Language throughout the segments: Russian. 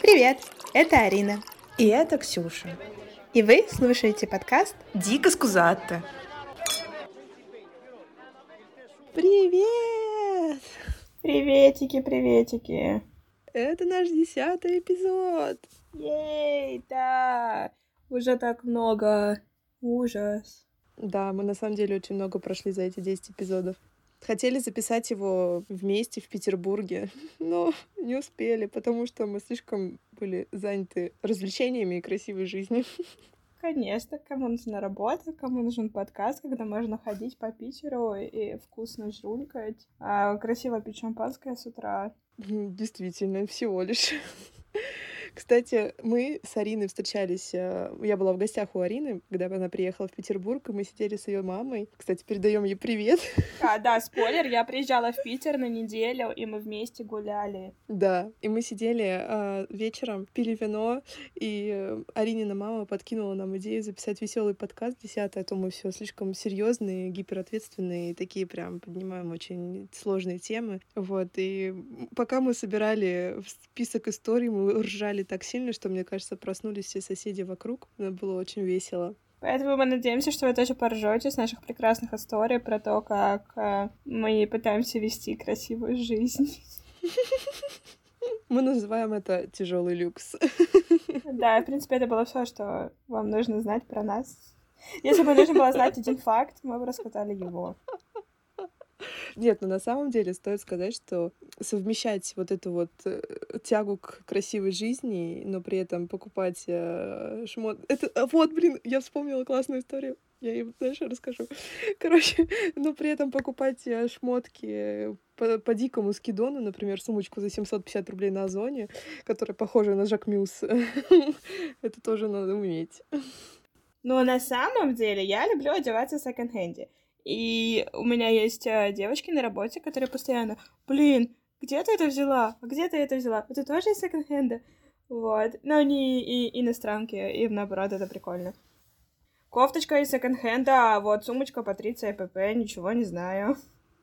Привет, это Арина. И это Ксюша. И вы слушаете подкаст «Дико скузатте». Привет! Приветики, приветики. Это наш десятый эпизод. Ей, да. Уже так много. Ужас. Да, мы на самом деле очень много прошли за эти 10 эпизодов. Хотели записать его вместе в Петербурге, но не успели, потому что мы слишком были заняты развлечениями и красивой жизнью. Конечно, кому нужна работа, кому нужен подкаст, когда можно ходить по Питеру и вкусно жрунькать, а красиво пить шампанское с утра. Действительно, всего лишь. Кстати, мы с Ариной встречались, э, я была в гостях у Арины, когда она приехала в Петербург, и мы сидели с ее мамой. Кстати, передаем ей привет. А, да, спойлер, я приезжала в Питер на неделю, и мы вместе гуляли. Да, и мы сидели э, вечером, пили вино, и э, Аринина мама подкинула нам идею записать веселый подкаст десятый, а то мы все слишком серьезные, гиперответственные, и такие прям поднимаем очень сложные темы. Вот, и пока мы собирали список историй, мы ржали так сильно, что, мне кажется, проснулись все соседи вокруг. Это было очень весело. Поэтому мы надеемся, что вы тоже поржете с наших прекрасных историй про то, как э, мы пытаемся вести красивую жизнь. Мы называем это тяжелый люкс. Да, в принципе, это было все, что вам нужно знать про нас. Если бы нужно было знать один факт, мы бы рассказали его. Нет, но на самом деле стоит сказать, что совмещать вот эту вот э, тягу к красивой жизни, но при этом покупать э, шмот... Это, а вот, блин, я вспомнила классную историю. Я ее дальше расскажу. Короче, но при этом покупать э, шмотки по, по дикому скидону, например, сумочку за 750 рублей на Озоне, которая похожа на Жак Мюс, это тоже надо уметь. Но на самом деле я люблю одеваться в секонд-хенде. И у меня есть э, девочки на работе, которые постоянно, блин, где ты это взяла? Где ты это взяла? Это тоже из секонд-хенда? Вот. Но они и иностранки, и наоборот, это прикольно. Кофточка из секонд-хенда, а вот сумочка Патриция ПП, ничего не знаю.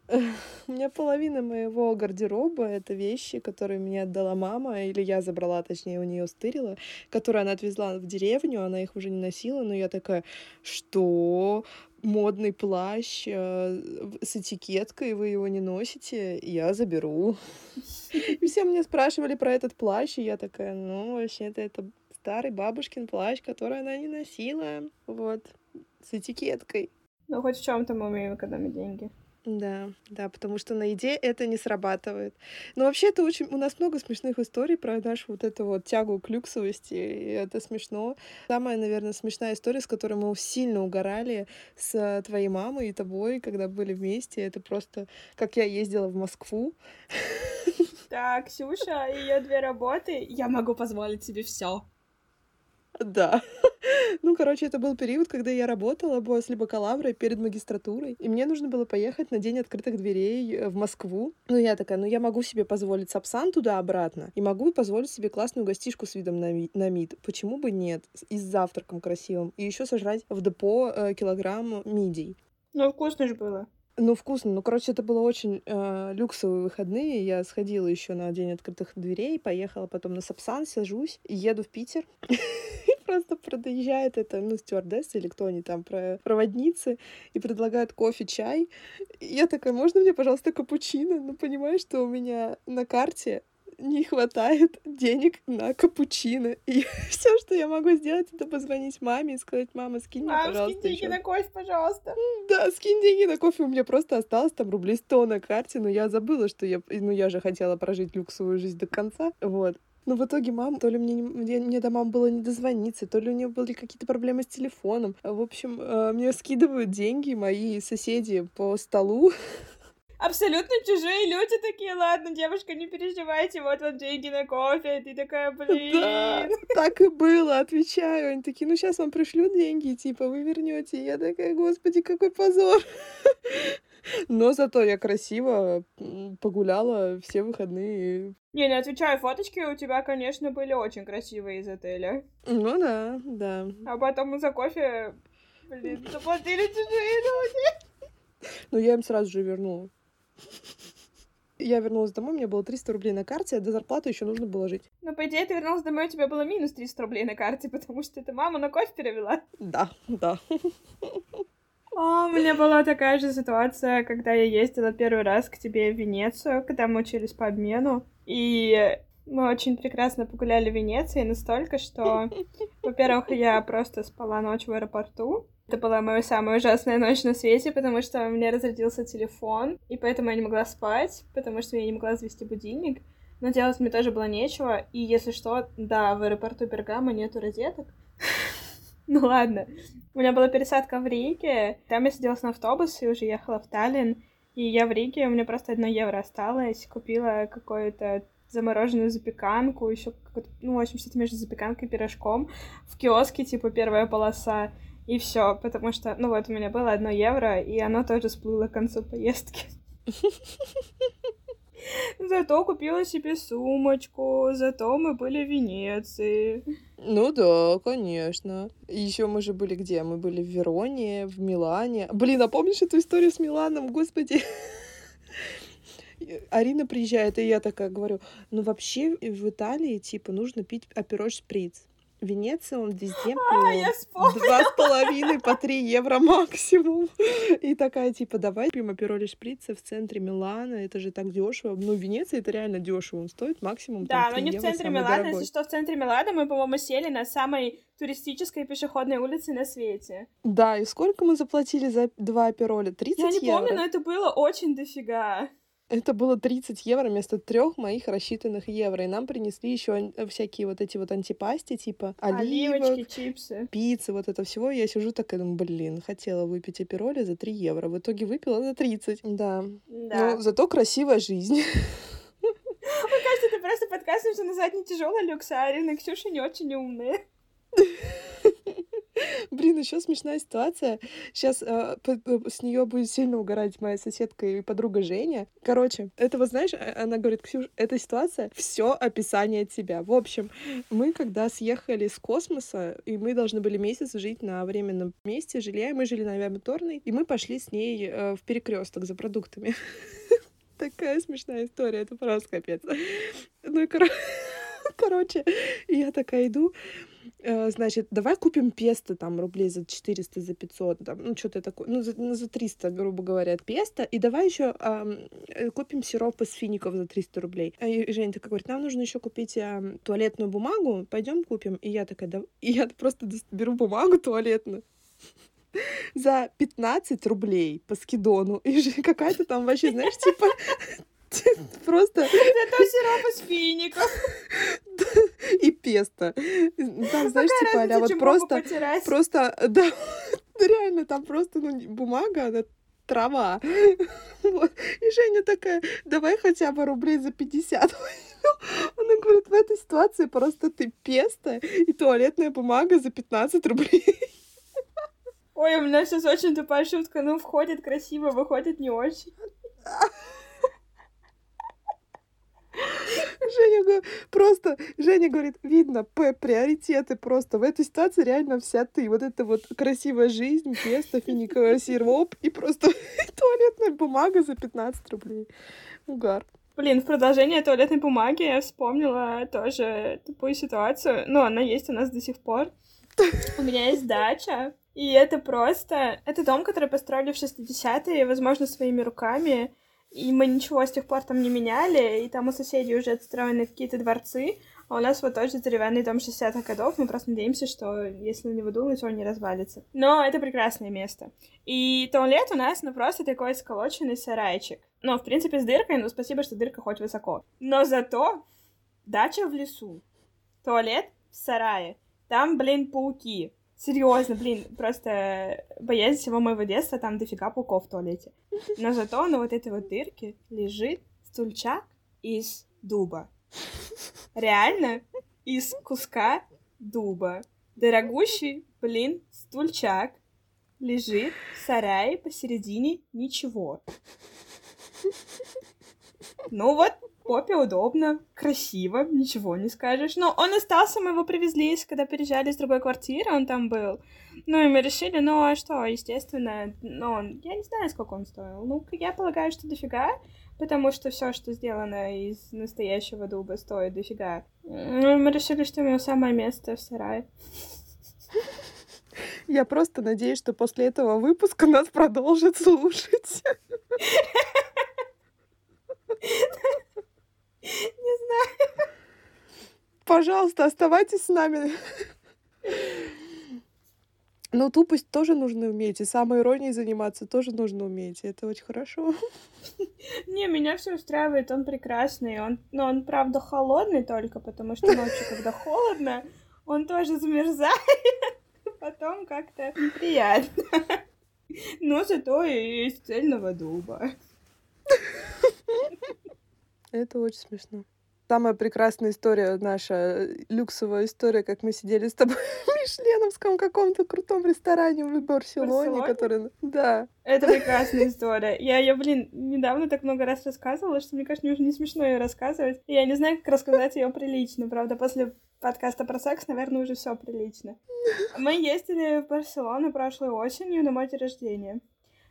У меня половина моего гардероба — это вещи, которые мне отдала мама, или я забрала, точнее, у нее стырила, которые она отвезла в деревню, она их уже не носила, но я такая, что? Модный плащ э, с этикеткой, вы его не носите, я заберу. И все мне спрашивали про этот плащ, и я такая, ну, вообще-то это старый бабушкин плащ, который она не носила, вот, с этикеткой. Ну, хоть в чем-то мы умеем экономить деньги. Да, да, потому что на еде это не срабатывает. Но вообще это очень... У нас много смешных историй про нашу вот эту вот тягу к люксовости, и это смешно. Самая, наверное, смешная история, с которой мы сильно угорали с твоей мамой и тобой, когда были вместе, это просто как я ездила в Москву. Так, Ксюша, ее две работы, я могу позволить себе все. Да. Ну, короче, это был период, когда я работала после бакалавра перед магистратурой, и мне нужно было поехать на день открытых дверей э, в Москву. Ну, я такая, ну, я могу себе позволить сапсан туда-обратно, и могу позволить себе классную гостишку с видом на, на МИД. Почему бы нет? И с завтраком красивым. И еще сожрать в депо э, килограмм мидий. Ну, вкусно же было. Ну, вкусно. Ну, короче, это было очень э, люксовые выходные. Я сходила еще на день открытых дверей, поехала потом на Сапсан, сажусь еду в Питер. просто проезжает это, ну, стюардесса или кто они там, про проводницы, и предлагают кофе, чай. Я такая, можно мне, пожалуйста, капучино? Ну, понимаешь, что у меня на карте не хватает денег на капучино. И все, что я могу сделать, это позвонить маме и сказать, мама, скинь мне, Мам, пожалуйста, скинь деньги еще. на кофе, пожалуйста. Да, скинь деньги на кофе. У меня просто осталось там рублей 100 на карте, но я забыла, что я... Ну, я же хотела прожить люксовую жизнь до конца. Вот. Но в итоге мама, то ли мне, не- мне, мне до мамы было не дозвониться, то ли у нее были какие-то проблемы с телефоном. В общем, э, мне скидывают деньги мои соседи по столу. Абсолютно чужие люди такие, ладно, девушка, не переживайте, вот вам деньги на кофе. И ты такая, блин. Да, так и было, отвечаю. Они такие, ну сейчас вам пришлют деньги, типа, вы вернете. Я такая, господи, какой позор. Но зато я красиво погуляла все выходные. Не, не отвечаю, фоточки у тебя, конечно, были очень красивые из отеля. Ну да, да. А потом за кофе, блин, заплатили чужие люди. Но я им сразу же вернула. Я вернулась домой, у меня было 300 рублей на карте, а до зарплаты еще нужно было жить. Ну, по идее, ты вернулась домой, у тебя было минус 300 рублей на карте, потому что ты маму на кофе перевела. Да, да. О, у меня была такая же ситуация, когда я ездила первый раз к тебе в Венецию, когда мы учились по обмену. И мы очень прекрасно погуляли в Венеции настолько, что, во-первых, я просто спала ночь в аэропорту. Это была моя самая ужасная ночь на свете, потому что у меня разрядился телефон, и поэтому я не могла спать, потому что я не могла завести будильник. Но делать мне тоже было нечего, и если что, да, в аэропорту Бергама нету розеток. Ну ладно. У меня была пересадка в Риге, там я садилась на автобус и уже ехала в Таллин, и я в Риге, у меня просто одно евро осталось, купила какое-то замороженную запеканку, еще ну, в общем, что-то между запеканкой и пирожком в киоске, типа, первая полоса, и все, потому что, ну вот, у меня было одно евро, и оно тоже сплыло к концу поездки. Зато купила себе сумочку, зато мы были в Венеции. Ну да, конечно. Еще мы же были где? Мы были в Вероне, в Милане. Блин, а помнишь эту историю с Миланом? Господи. Арина приезжает, и я такая говорю, ну вообще в Италии, типа, нужно пить апероль шприц. Венеции он везде по два с половиной, по три евро максимум. И такая, типа, давай пьем апероли шприцы в центре Милана, это же так дешево. Ну, в Венеции это реально дешево, он стоит максимум Да, там, но не в центре Милана, дорогой. если что, в центре Милана мы, по-моему, сели на самой туристической пешеходной улице на свете. Да, и сколько мы заплатили за два апероля? 30 евро? Я не евро? помню, но это было очень дофига. Это было 30 евро вместо трех моих рассчитанных евро. И нам принесли еще всякие вот эти вот антипасти, типа оливок, Оливочки, чипсы. пиццы, вот это всего. Я сижу такая, думаю, блин, хотела выпить апероли за 3 евро. В итоге выпила за 30. Да. да. Но зато красивая жизнь. Мне кажется, это просто подкаст нужно назвать не тяжелый люкс, а Арина Ксюша не очень умная. Блин, еще смешная ситуация. Сейчас э, с нее будет сильно угорать моя соседка и подруга Женя. Короче, это вот знаешь, а, она говорит, Ксюш, эта ситуация все описание тебя. В общем, мы когда съехали с космоса, и мы должны были месяц жить на временном месте жилья, мы жили на авиамоторной, и мы пошли с ней э, в перекресток за продуктами. Такая смешная история, это просто капец. Ну и короче, я такая иду, значит, давай купим песто там рублей за 400, за 500, там, ну, что-то такое, ну, за, ну, за 300, грубо говоря, песто, и давай еще э, купим сироп из фиников за 300 рублей. А и Женя такая говорит, нам нужно еще купить э, туалетную бумагу, пойдем купим. И я такая, да... И я просто беру бумагу туалетную за 15 рублей по скидону. И какая-то там вообще, знаешь, типа Просто... Это сироп из фиников. И песто. Там, знаешь, типа, а вот просто... Просто, да, реально, там просто ну, бумага, она трава. Вот. И Женя такая, давай хотя бы рублей за 50 Она говорит, в этой ситуации просто ты песто и туалетная бумага за 15 рублей. Ой, у меня сейчас очень тупая шутка. Ну, входит красиво, выходит не очень. Женя просто, Женя говорит, видно, П, приоритеты просто. В этой ситуации реально вся ты. Вот это вот красивая жизнь, песто, финиковый сироп и просто туалетная бумага за 15 рублей. Угар. Блин, в продолжение туалетной бумаги я вспомнила тоже тупую ситуацию. Но она есть у нас до сих пор. У меня есть дача, и это просто... Это дом, который построили в 60-е, возможно, своими руками. И мы ничего с тех пор там не меняли, и там у соседей уже отстроены какие-то дворцы, а у нас вот тоже деревянный дом 60-х годов, мы просто надеемся, что если на него дунуть, он не развалится. Но это прекрасное место. И туалет у нас, ну, просто такой сколоченный сарайчик. Ну, в принципе, с дыркой, но спасибо, что дырка хоть высоко. Но зато дача в лесу, туалет в сарае, там, блин, пауки, Серьезно, блин, просто боязнь всего моего детства, там дофига пауков в туалете. Но зато на вот этой вот дырке лежит стульчак из дуба. Реально, из куска дуба. Дорогущий, блин, стульчак лежит в сарае посередине ничего. Ну вот, попе удобно, красиво, ничего не скажешь. Но он остался, мы его привезли, когда переезжали из другой квартиры, он там был. Ну, и мы решили, ну, а что, естественно, ну, он, я не знаю, сколько он стоил. Ну, я полагаю, что дофига, потому что все, что сделано из настоящего дуба, стоит дофига. Ну, мы решили, что у него самое место в сарае. Я просто надеюсь, что после этого выпуска нас продолжит слушать. Не знаю. Пожалуйста, оставайтесь с нами. Ну, тупость тоже нужно уметь, и самой иронией заниматься тоже нужно уметь. Это очень хорошо. Не, меня все устраивает, он прекрасный. Он, но он, правда, холодный только, потому что ночью, когда холодно, он тоже замерзает. Потом как-то неприятно. Но зато и из цельного дуба. Это очень смешно. Самая прекрасная история наша, люксовая история, как мы сидели с тобой в Мишленовском каком-то крутом ресторане в Барселоне, Барселоне? который... Да. Это прекрасная история. Я ее, блин, недавно так много раз рассказывала, что мне кажется, мне уже не смешно ее рассказывать. И я не знаю, как рассказать ее прилично. Правда, после подкаста про секс, наверное, уже все прилично. Мы ездили в Барселону прошлой осенью на мой день рождения.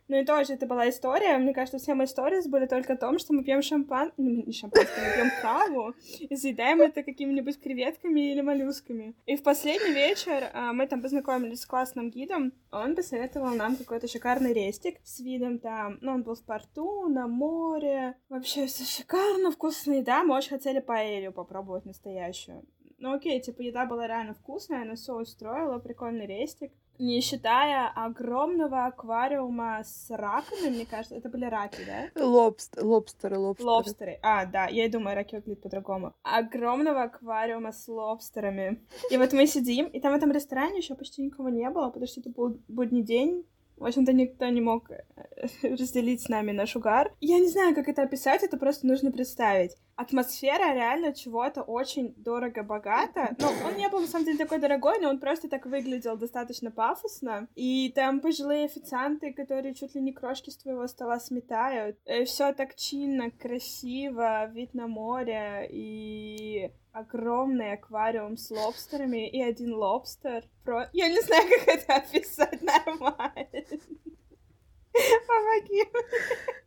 Ну и тоже это была история. Мне кажется, все мои истории были только о том, что мы пьем шампан... ну, Не шампанское, мы пьем каву и заедаем это какими-нибудь креветками или моллюсками. И в последний вечер а, мы там познакомились с классным гидом. Он посоветовал нам какой-то шикарный рестик с видом там... Ну, он был в порту, на море. Вообще все шикарно, вкусная еда. Мы очень хотели паэлью попробовать настоящую. Ну окей, типа еда была реально вкусная, она все устроила, прикольный рестик. Не считая огромного аквариума с раками, мне кажется, это были раки, да? Лобст... Лобстеры, лобстеры. Лобстеры. А, да, я и думаю, раки выглядят по-другому. Огромного аквариума с лобстерами. И вот мы сидим, и там в этом ресторане еще почти никого не было, потому что это был будний день, в общем-то, никто не мог э, разделить с нами наш угар. Я не знаю, как это описать, это просто нужно представить. Атмосфера реально чего-то очень дорого-богато. Ну, он не был, на самом деле, такой дорогой, но он просто так выглядел достаточно пафосно. И там пожилые официанты, которые чуть ли не крошки с твоего стола сметают. Все так чинно, красиво, вид на море и огромный аквариум с лобстерами и один лобстер. Про... Я не знаю, как это описать нормально. Помоги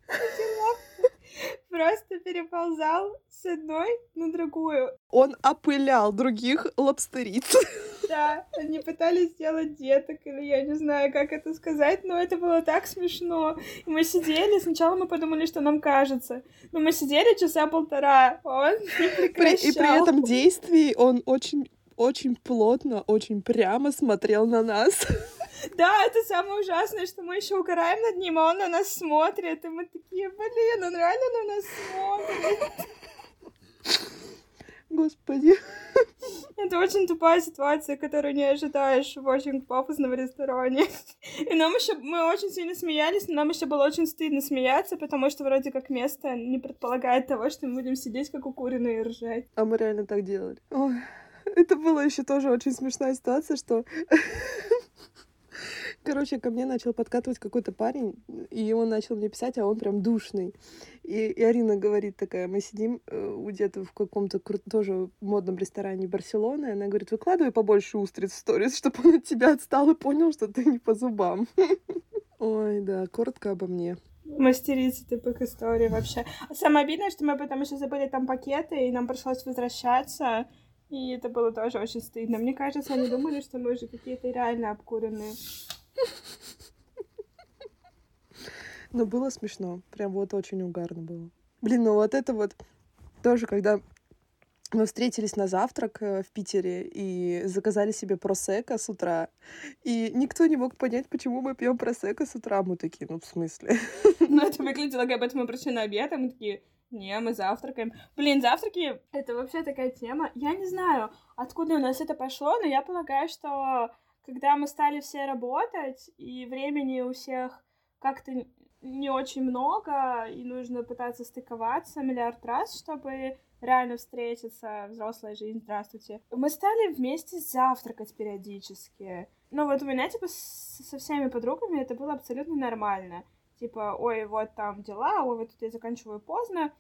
Один лобстер просто переползал с одной на другую. Он опылял других лобстериц. Да, они пытались сделать деток, или я не знаю, как это сказать, но это было так смешно. И мы сидели, сначала мы подумали, что нам кажется, но мы сидели часа полтора, он не прекращал. И при этом действии он очень очень плотно, очень прямо смотрел на нас. Да, это самое ужасное, что мы еще угораем над ним, а он на нас смотрит, и мы такие, блин, он реально на нас смотрит. Господи. Это очень тупая ситуация, которую не ожидаешь в очень пафосном ресторане. И нам еще, мы очень сильно смеялись, но нам еще было очень стыдно смеяться, потому что вроде как место не предполагает того, что мы будем сидеть как укуренные и ржать. А мы реально так делали. Ой, это была еще тоже очень смешная ситуация, что Короче, ко мне начал подкатывать какой-то парень, и он начал мне писать, а он прям душный. И, и Арина говорит такая, мы сидим э, где-то в каком-то кру- тоже модном ресторане Барселоны, она говорит, выкладывай побольше устриц в сторис, чтобы он от тебя отстал и понял, что ты не по зубам. Ой, да, коротко обо мне. Мастерица тупых историй вообще. Самое обидное, что мы потом еще забыли там пакеты, и нам пришлось возвращаться. И это было тоже очень стыдно. Мне кажется, они думали, что мы уже какие-то реально обкуренные. Но было смешно. Прям вот очень угарно было. Блин, ну вот это вот тоже, когда мы встретились на завтрак э, в Питере и заказали себе просека с утра. И никто не мог понять, почему мы пьем просека с утра. Мы такие, ну в смысле? Ну это выглядело, как будто мы пришли на обед, и мы такие, не, мы завтракаем. Блин, завтраки — это вообще такая тема. Я не знаю, откуда у нас это пошло, но я полагаю, что когда мы стали все работать, и времени у всех как-то не очень много, и нужно пытаться стыковаться миллиард раз, чтобы реально встретиться, взрослая жизнь, здравствуйте. Мы стали вместе завтракать периодически. Но вот у меня, типа, со всеми подругами это было абсолютно нормально. Типа, ой, вот там дела, ой, вот тут я заканчиваю поздно.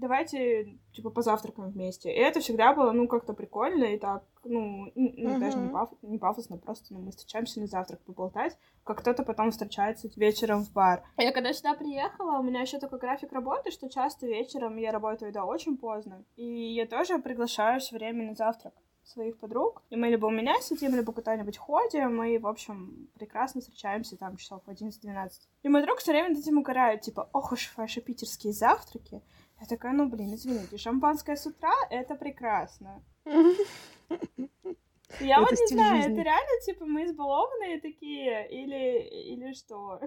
Давайте, типа, позавтракаем вместе. И это всегда было, ну, как-то прикольно и так, ну, ну uh-huh. даже не, паф- не пафосно, просто ну, мы встречаемся на завтрак поболтать, как кто-то потом встречается вечером в бар. Я когда сюда приехала, у меня еще такой график работы, что часто вечером я работаю до очень поздно, и я тоже приглашаю все время на завтрак своих подруг. И мы либо у меня сидим, либо куда-нибудь ходим, и, в общем, прекрасно встречаемся там часов 11-12. И мой друг все время над этим угорает, типа, ох уж ваши питерские завтраки. Я такая, ну, блин, извините, шампанское с утра — это прекрасно. Я вот не знаю, это реально, типа, мы избалованные такие, или, или что?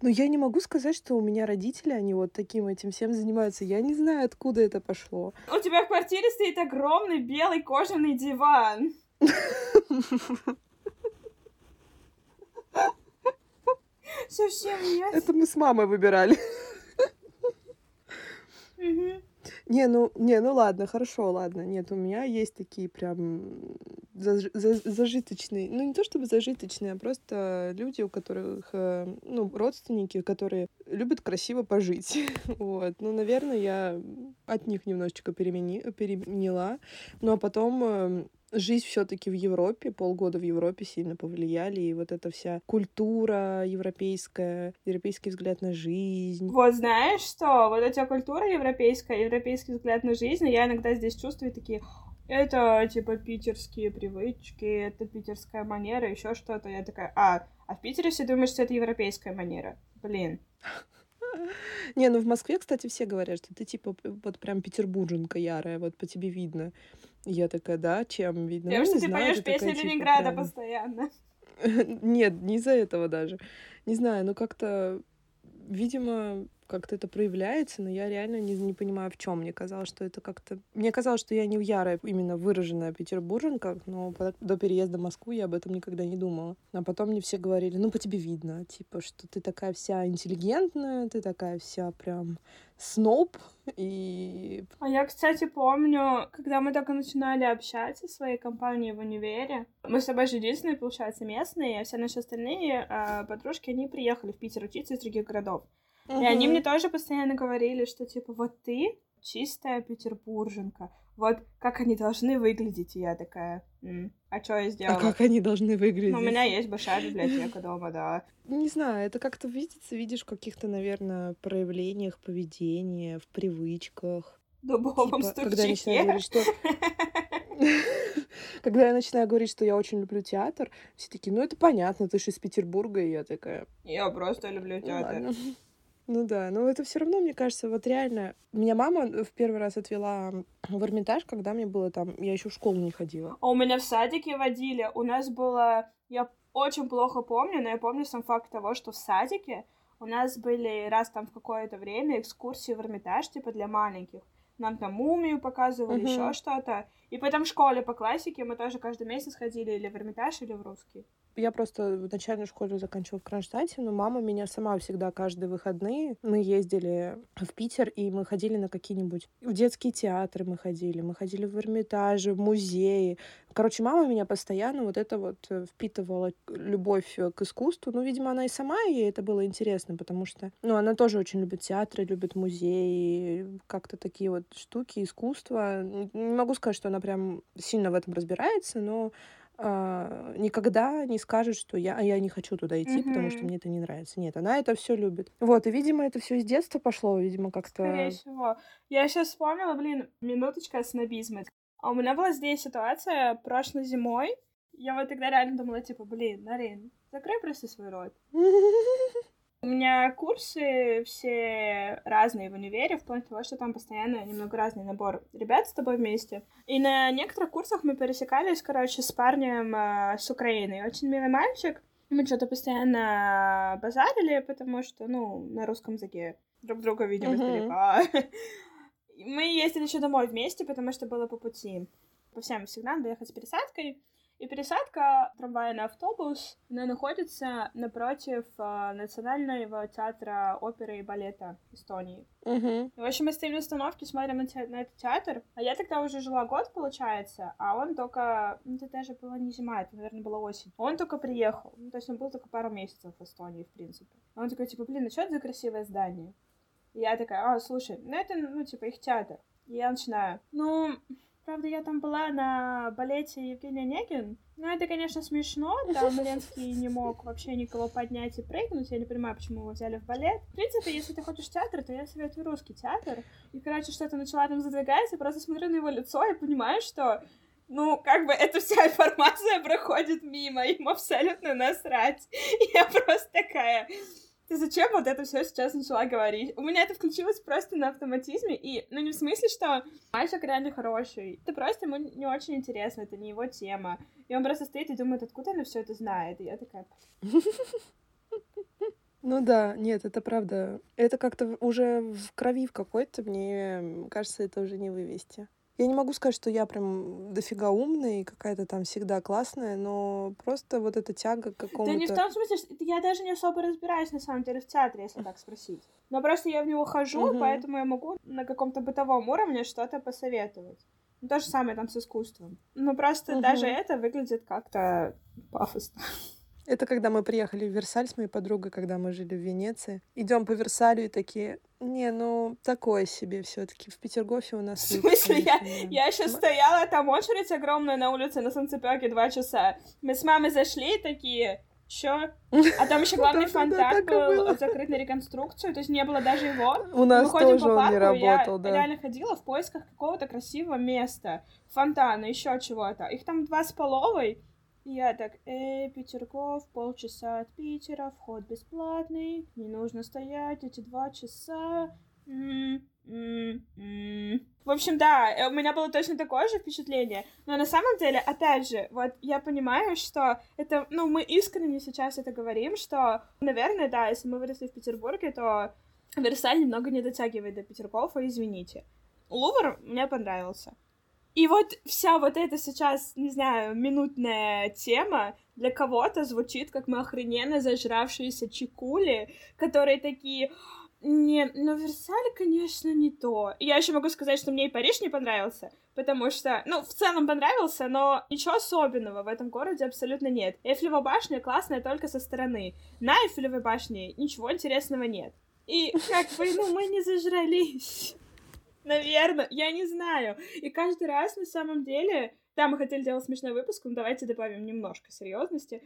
Ну, я не могу сказать, что у меня родители, они вот таким этим всем занимаются. Я не знаю, откуда это пошло. У тебя в квартире стоит огромный белый кожаный диван. Совсем нет. Это мы с мамой выбирали. Не, ну, не, ну ладно, хорошо, ладно. Нет, у меня есть такие прям заж, за, зажиточные, ну не то чтобы зажиточные, а просто люди, у которых, э, ну, родственники, которые любят красиво пожить. вот. Ну, наверное, я от них немножечко перемени, переменила. Ну, а потом эм, жизнь все-таки в Европе, полгода в Европе сильно повлияли, и вот эта вся культура европейская, европейский взгляд на жизнь. Вот знаешь что, вот эта культура европейская, европейский взгляд на жизнь, я иногда здесь чувствую такие, это типа питерские привычки, это питерская манера, еще что-то. Я такая, а, а в Питере все думают, что это европейская манера. Блин. Не, ну в Москве, кстати, все говорят, что ты типа вот прям петербурженка ярая, вот по тебе видно. Я такая, да, чем видно? Я ну, что ты поешь песни типа, Ленинграда прям... постоянно. Нет, не из-за этого даже. Не знаю, ну как-то, видимо, как-то это проявляется, но я реально не, не понимаю, в чем. Мне казалось, что это как-то... Мне казалось, что я не ярая, именно выраженная петербурженка, но до переезда в Москву я об этом никогда не думала. А потом мне все говорили, ну, по тебе видно, типа, что ты такая вся интеллигентная, ты такая вся прям сноб, и... А я, кстати, помню, когда мы только начинали общаться в своей компании в универе, мы с тобой же единственные, получается, местные, а все наши остальные э, подружки, они приехали в Питер учиться из других городов. Угу. И они мне тоже постоянно говорили, что типа вот ты чистая петербурженка. Вот как они должны выглядеть. И я такая, М, а что я сделала? А как они должны выглядеть? Ну, у меня есть большая библиотека дома, да. Не знаю, это как-то видится, видишь в каких-то, наверное, проявлениях поведения, в привычках. Дубовом типа, когда я начинаю говорить, что... Когда я начинаю говорить, что я очень люблю театр, все такие, ну это понятно, ты же из Петербурга, и я такая... Я просто люблю театр. Ну да, но это все равно, мне кажется, вот реально. Меня мама в первый раз отвела в Эрмитаж, когда мне было там, я еще в школу не ходила. А у меня в садике водили. У нас было, я очень плохо помню, но я помню сам факт того, что в садике у нас были раз там в какое-то время экскурсии в Эрмитаж, типа для маленьких. Нам там мумию показывали, uh-huh. еще что-то. И потом в школе по классике мы тоже каждый месяц ходили или в Эрмитаж, или в русский. Я просто в начальной школе заканчивала в Кронштадте, но мама меня сама всегда каждые выходные. Мы ездили в Питер, и мы ходили на какие-нибудь... В детские театры мы ходили, мы ходили в Эрмитаже, в музеи. Короче, мама меня постоянно вот это вот э, впитывала любовь э, к искусству. Ну, видимо, она и сама, ей это было интересно, потому что, ну, она тоже очень любит театры, любит музеи, как-то такие вот штуки, искусство. Не могу сказать, что она прям сильно в этом разбирается, но а, никогда не скажет, что я, я не хочу туда идти, mm-hmm. потому что мне это не нравится. Нет, она это все любит. Вот, и, видимо, это все с детства пошло, видимо, как-то. Скорее всего. Я сейчас вспомнила, блин, минуточка снобизма. А у меня была здесь ситуация прошлой зимой. Я вот тогда реально думала, типа, блин, Нарин, закрой просто свой рот. У меня курсы все разные в универе, вплоть до того, что там постоянно немного разный набор ребят с тобой вместе. И на некоторых курсах мы пересекались, короче, с парнем э, с Украины. Очень милый мальчик. Мы что-то постоянно базарили, потому что, ну, на русском языке друг друга видим uh-huh. издалека. Мы ездили еще домой вместе, потому что было по пути. По всем всегда надо ехать с пересадкой. И пересадка трамвая на автобус, она находится напротив э, Национального театра оперы и балета Эстонии. Uh-huh. И, в общем, мы стоим на остановке, смотрим на, те- на этот театр. А я тогда уже жила год, получается, а он только... Ну, это даже была не зима, это, наверное, была осень. Он только приехал. Ну, то есть он был только пару месяцев в Эстонии, в принципе. А он такой, типа, блин, ну что это за красивое здание? И я такая, а, слушай, ну это, ну, типа, их театр. И я начинаю, ну, правда, я там была на балете Евгения Онегин, ну, это, конечно, смешно, там Ленский не мог вообще никого поднять и прыгнуть, я не понимаю, почему его взяли в балет. В принципе, если ты хочешь театр, то я советую русский театр. И, короче, что-то начала там задвигать, я просто смотрю на его лицо и понимаю, что ну, как бы эта вся информация проходит мимо, им абсолютно насрать. Я просто такая, ты зачем вот это все сейчас начала говорить? У меня это включилось просто на автоматизме, и, ну, не в смысле, что мальчик реально хороший, это просто ему не очень интересно, это не его тема. И он просто стоит и думает, откуда она все это знает, и я такая... Ну да, нет, это правда. Это как-то уже в крови в какой-то, мне кажется, это уже не вывести. Я не могу сказать, что я прям дофига умная и какая-то там всегда классная, но просто вот эта тяга к какому-то... Да не в том смысле, что я даже не особо разбираюсь, на самом деле, в театре, если так спросить. Но просто я в него хожу, угу. поэтому я могу на каком-то бытовом уровне что-то посоветовать. Ну, то же самое там с искусством. Ну, просто угу. даже это выглядит как-то пафосно. Это когда мы приехали в Версаль с моей подругой, когда мы жили в Венеции. Идем по Версалю и такие, не, ну, такое себе все таки В Петергофе у нас... В смысле, я, я сейчас стояла, там очередь огромная на улице на Солнцепёке два часа. Мы с мамой зашли такие, Чё? А там еще главный фонтан был закрыт на реконструкцию, то есть не было даже его. У нас тоже он не работал, да. Я реально ходила в поисках какого-то красивого места, фонтана, еще чего-то. Их там два с половой, я так, эй, Петергоф, полчаса от Питера, вход бесплатный, не нужно стоять эти два часа. В общем, да, э, у меня было точно такое же впечатление. Но на самом деле, опять же, вот я понимаю, что это, ну, мы искренне сейчас это говорим, что, наверное, да, если мы выросли в Петербурге, то Версаль немного не дотягивает до Петергофа, извините. Лувр мне понравился. И вот вся вот эта сейчас, не знаю, минутная тема для кого-то звучит, как мы охрененно зажравшиеся чекули, которые такие... Не, ну Версаль, конечно, не то. Я еще могу сказать, что мне и Париж не понравился, потому что, ну, в целом понравился, но ничего особенного в этом городе абсолютно нет. Эйфелева башня классная только со стороны. На Эйфелевой башне ничего интересного нет. И как бы, ну, мы не зажрались. Наверное, я не знаю. И каждый раз, на самом деле, да, мы хотели делать смешной выпуск, но давайте добавим немножко серьезности.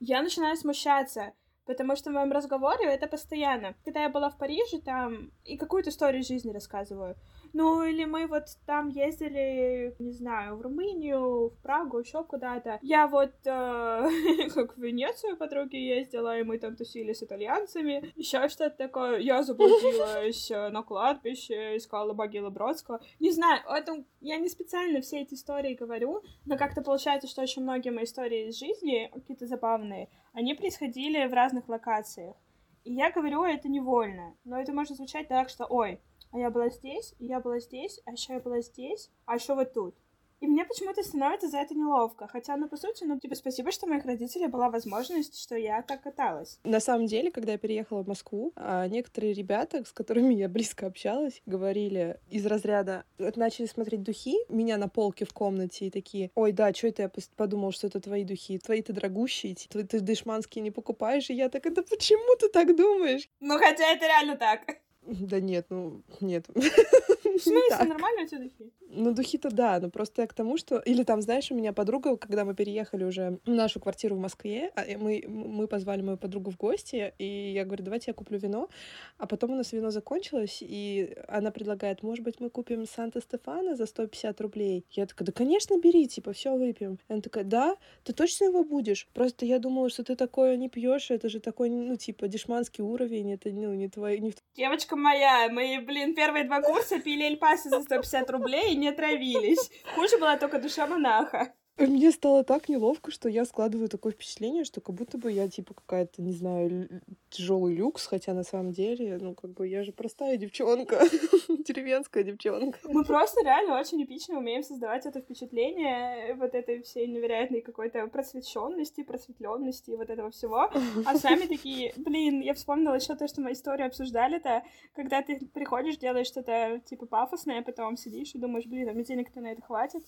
Я начинаю смущаться, потому что в моем разговоре это постоянно. Когда я была в Париже, там и какую-то историю жизни рассказываю. Ну, или мы вот там ездили, не знаю, в Румынию, в Прагу, еще куда-то. Я вот э, как в Венецию подруги ездила, и мы там тусили с итальянцами. Еще что-то такое. Я заблудилась э, на кладбище, искала могилу Бродского. Не знаю, это я не специально все эти истории говорю, но как-то получается, что очень многие мои истории из жизни, какие-то забавные, они происходили в разных локациях. И я говорю это невольно, но это может звучать так, что, ой, а я была здесь, и я была здесь, а еще я была здесь, а еще вот тут. И мне почему-то становится за это неловко. Хотя, ну, по сути, ну, типа, спасибо, что у моих родителей была возможность, что я так каталась. На самом деле, когда я переехала в Москву, а, некоторые ребята, с которыми я близко общалась, говорили из разряда, начали смотреть духи, меня на полке в комнате и такие, ой, да, что это я подумал, что это твои духи, твои-то дорогущие, ты, ты дешманские не покупаешь, и я так, это почему ты так думаешь? Ну, хотя это реально так. Да нет, ну, нет. В смысле, нормально у тебя духи? Ну, духи-то да, но просто я к тому, что... Или там, знаешь, у меня подруга, когда мы переехали уже в нашу квартиру в Москве, а, мы, мы позвали мою подругу в гости, и я говорю, давайте я куплю вино, а потом у нас вино закончилось, и она предлагает, может быть, мы купим Санта-Стефана за 150 рублей? Я такая, да, конечно, бери, типа, все выпьем. И она такая, да, ты точно его будешь? Просто я думала, что ты такое не пьешь, это же такой, ну, типа, дешманский уровень, это, ну, не твой... Не... Девочка моя, мы, блин, первые два курса пили Эльпаси за 150 рублей, не травились. Хуже была только душа монаха. Мне стало так неловко, что я складываю такое впечатление, что как будто бы я типа какая-то, не знаю, тяжелый люкс, хотя на самом деле, ну как бы я же простая девчонка, деревенская девчонка. Мы просто реально очень эпично умеем создавать это впечатление вот этой всей невероятной какой-то просвещенности, просветленности вот этого всего. А сами такие, блин, я вспомнила еще то, что мы историю обсуждали-то, когда ты приходишь, делаешь что-то типа пафосное, а потом сидишь и думаешь, блин, а мне денег-то на это хватит.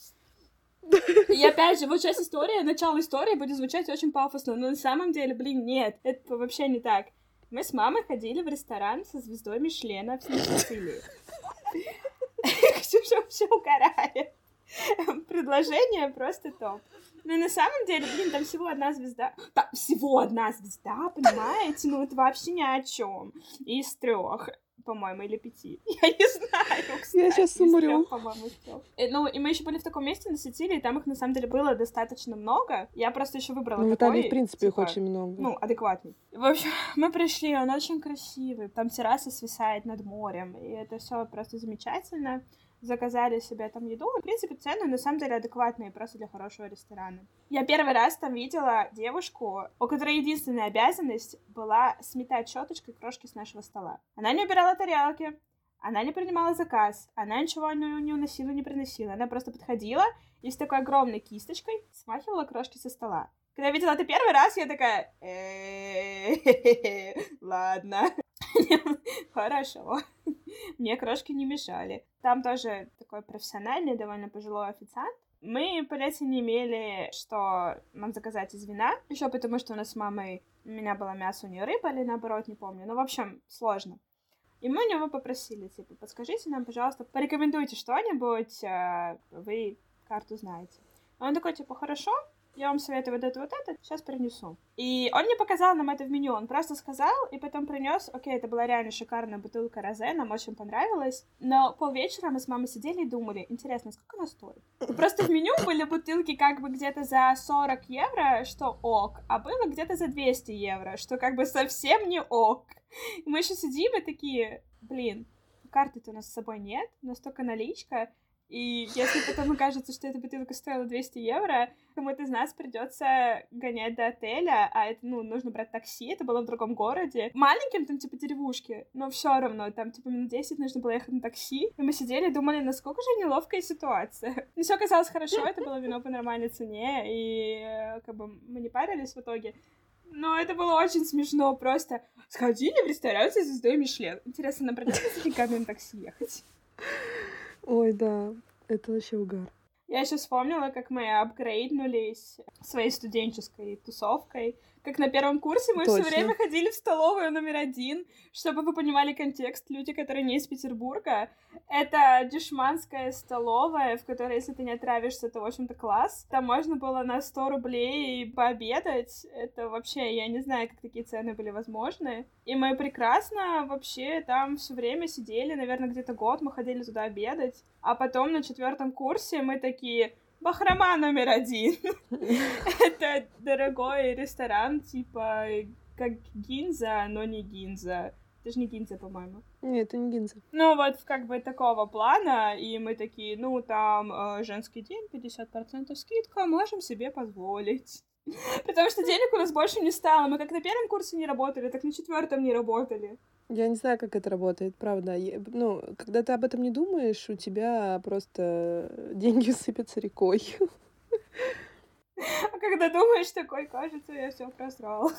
И опять же, вот сейчас история, начало истории будет звучать очень пафосно, но на самом деле, блин, нет, это вообще не так. Мы с мамой ходили в ресторан со звездой Мишлена в Сицилии. Ксюша вообще угорает. Предложение просто топ. Ну, на самом деле, блин, там всего одна звезда. Там всего одна звезда, понимаете? Ну, это вообще ни о чем. Из трех по-моему, или пяти. Я не знаю, кстати. Я сейчас умру. по-моему, и, Ну, и мы еще были в таком месте на Сицилии, там их на самом деле было достаточно много. Я просто еще выбрала Ну, в такой, в принципе, типа, их очень много. Ну, адекватный. В общем, мы пришли, он очень красивый. Там терраса свисает над морем, и это все просто замечательно заказали себе там еду. В принципе, цены на самом деле адекватные просто для хорошего ресторана. Я первый раз там видела девушку, у которой единственная обязанность была сметать щеточкой крошки с нашего стола. Она не убирала тарелки, она не принимала заказ, она ничего не, уносила, не приносила. Она просто подходила и с такой огромной кисточкой смахивала крошки со стола. Когда я видела это первый раз, я такая, ладно, хорошо. Мне крошки не мешали. Там тоже такой профессиональный, довольно пожилой официант. Мы понятия не имели, что нам заказать из вина. Еще потому, что у нас с мамой у меня было мясо, у нее рыба или наоборот, не помню. Ну, в общем, сложно. И мы у него попросили, типа, подскажите нам, пожалуйста, порекомендуйте что-нибудь, э, вы карту знаете. Он такой, типа, хорошо, я вам советую вот это, вот это, сейчас принесу. И он не показал нам это в меню, он просто сказал, и потом принес, окей, это была реально шикарная бутылка розе, нам очень понравилось, но полвечера мы с мамой сидели и думали, интересно, сколько она стоит? Просто в меню были бутылки как бы где-то за 40 евро, что ок, а было где-то за 200 евро, что как бы совсем не ок. И мы еще сидим и такие, блин, карты-то у нас с собой нет, у нас только наличка, и если потом окажется, что эта бутылка стоила 200 евро, кому-то из нас придется гонять до отеля, а это, ну, нужно брать такси, это было в другом городе. Маленьким, там, типа, деревушки, но все равно, там, типа, минут 10 нужно было ехать на такси. И мы сидели и думали, насколько же неловкая ситуация. Но все оказалось хорошо, это было вино по нормальной цене, и, как бы, мы не парились в итоге. Но это было очень смешно, просто сходили в ресторан со звездой Мишлен. Интересно, нам придется с такси ехать? Ой, да, это вообще угар. Я еще вспомнила, как мы апгрейднулись своей студенческой тусовкой. Как на первом курсе мы все время ходили в столовую номер один, чтобы вы понимали контекст, люди, которые не из Петербурга. Это дешманская столовая, в которой, если ты не отравишься, то, в общем-то, класс. Там можно было на 100 рублей пообедать. Это вообще, я не знаю, как такие цены были возможны. И мы прекрасно вообще там все время сидели, наверное, где-то год мы ходили туда обедать. А потом на четвертом курсе мы такие, Бахрома номер один. Это дорогой ресторан, типа как Гинза, но не Гинза. Это же не Гинза, по-моему. Нет, это не Гинза. Ну, вот как бы такого плана, и мы такие, ну, там э, женский день, 50% скидка, можем себе позволить. Потому что денег у нас больше не стало. Мы как на первом курсе не работали, так на четвертом не работали. Я не знаю, как это работает, правда. Ну, когда ты об этом не думаешь, у тебя просто деньги сыпятся рекой. А когда думаешь такой, кажется, я все просрал.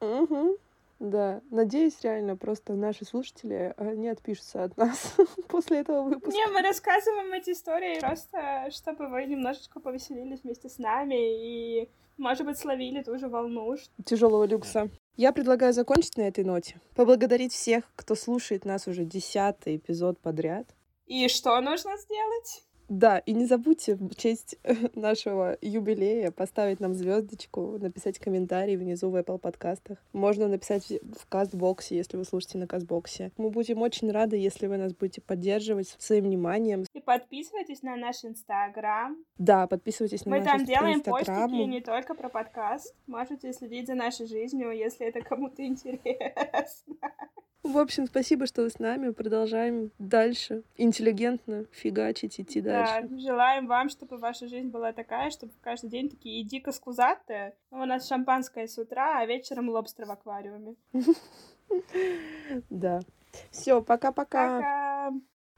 Угу. Да, надеюсь, реально, просто наши слушатели а, не отпишутся от нас после этого выпуска. Не, мы рассказываем эти истории просто, чтобы вы немножечко повеселились вместе с нами и, может быть, словили ту же волну. Тяжелого люкса. Я предлагаю закончить на этой ноте. Поблагодарить всех, кто слушает нас уже десятый эпизод подряд. И что нужно сделать? Да, и не забудьте в честь нашего юбилея поставить нам звездочку, написать комментарий внизу в Apple подкастах. Можно написать в Кастбоксе, если вы слушаете на Кастбоксе. Мы будем очень рады, если вы нас будете поддерживать своим вниманием. И подписывайтесь на наш Инстаграм. Да, подписывайтесь на Мы наш там делаем постики не только про подкаст. Можете следить за нашей жизнью, если это кому-то интересно. В общем, спасибо, что вы с нами. Продолжаем дальше интеллигентно фигачить, идти да, дальше. Да, желаем вам, чтобы ваша жизнь была такая, чтобы каждый день такие дико скузатые. У нас шампанское с утра, а вечером лобстер в аквариуме. Да. Все, пока-пока. Пока.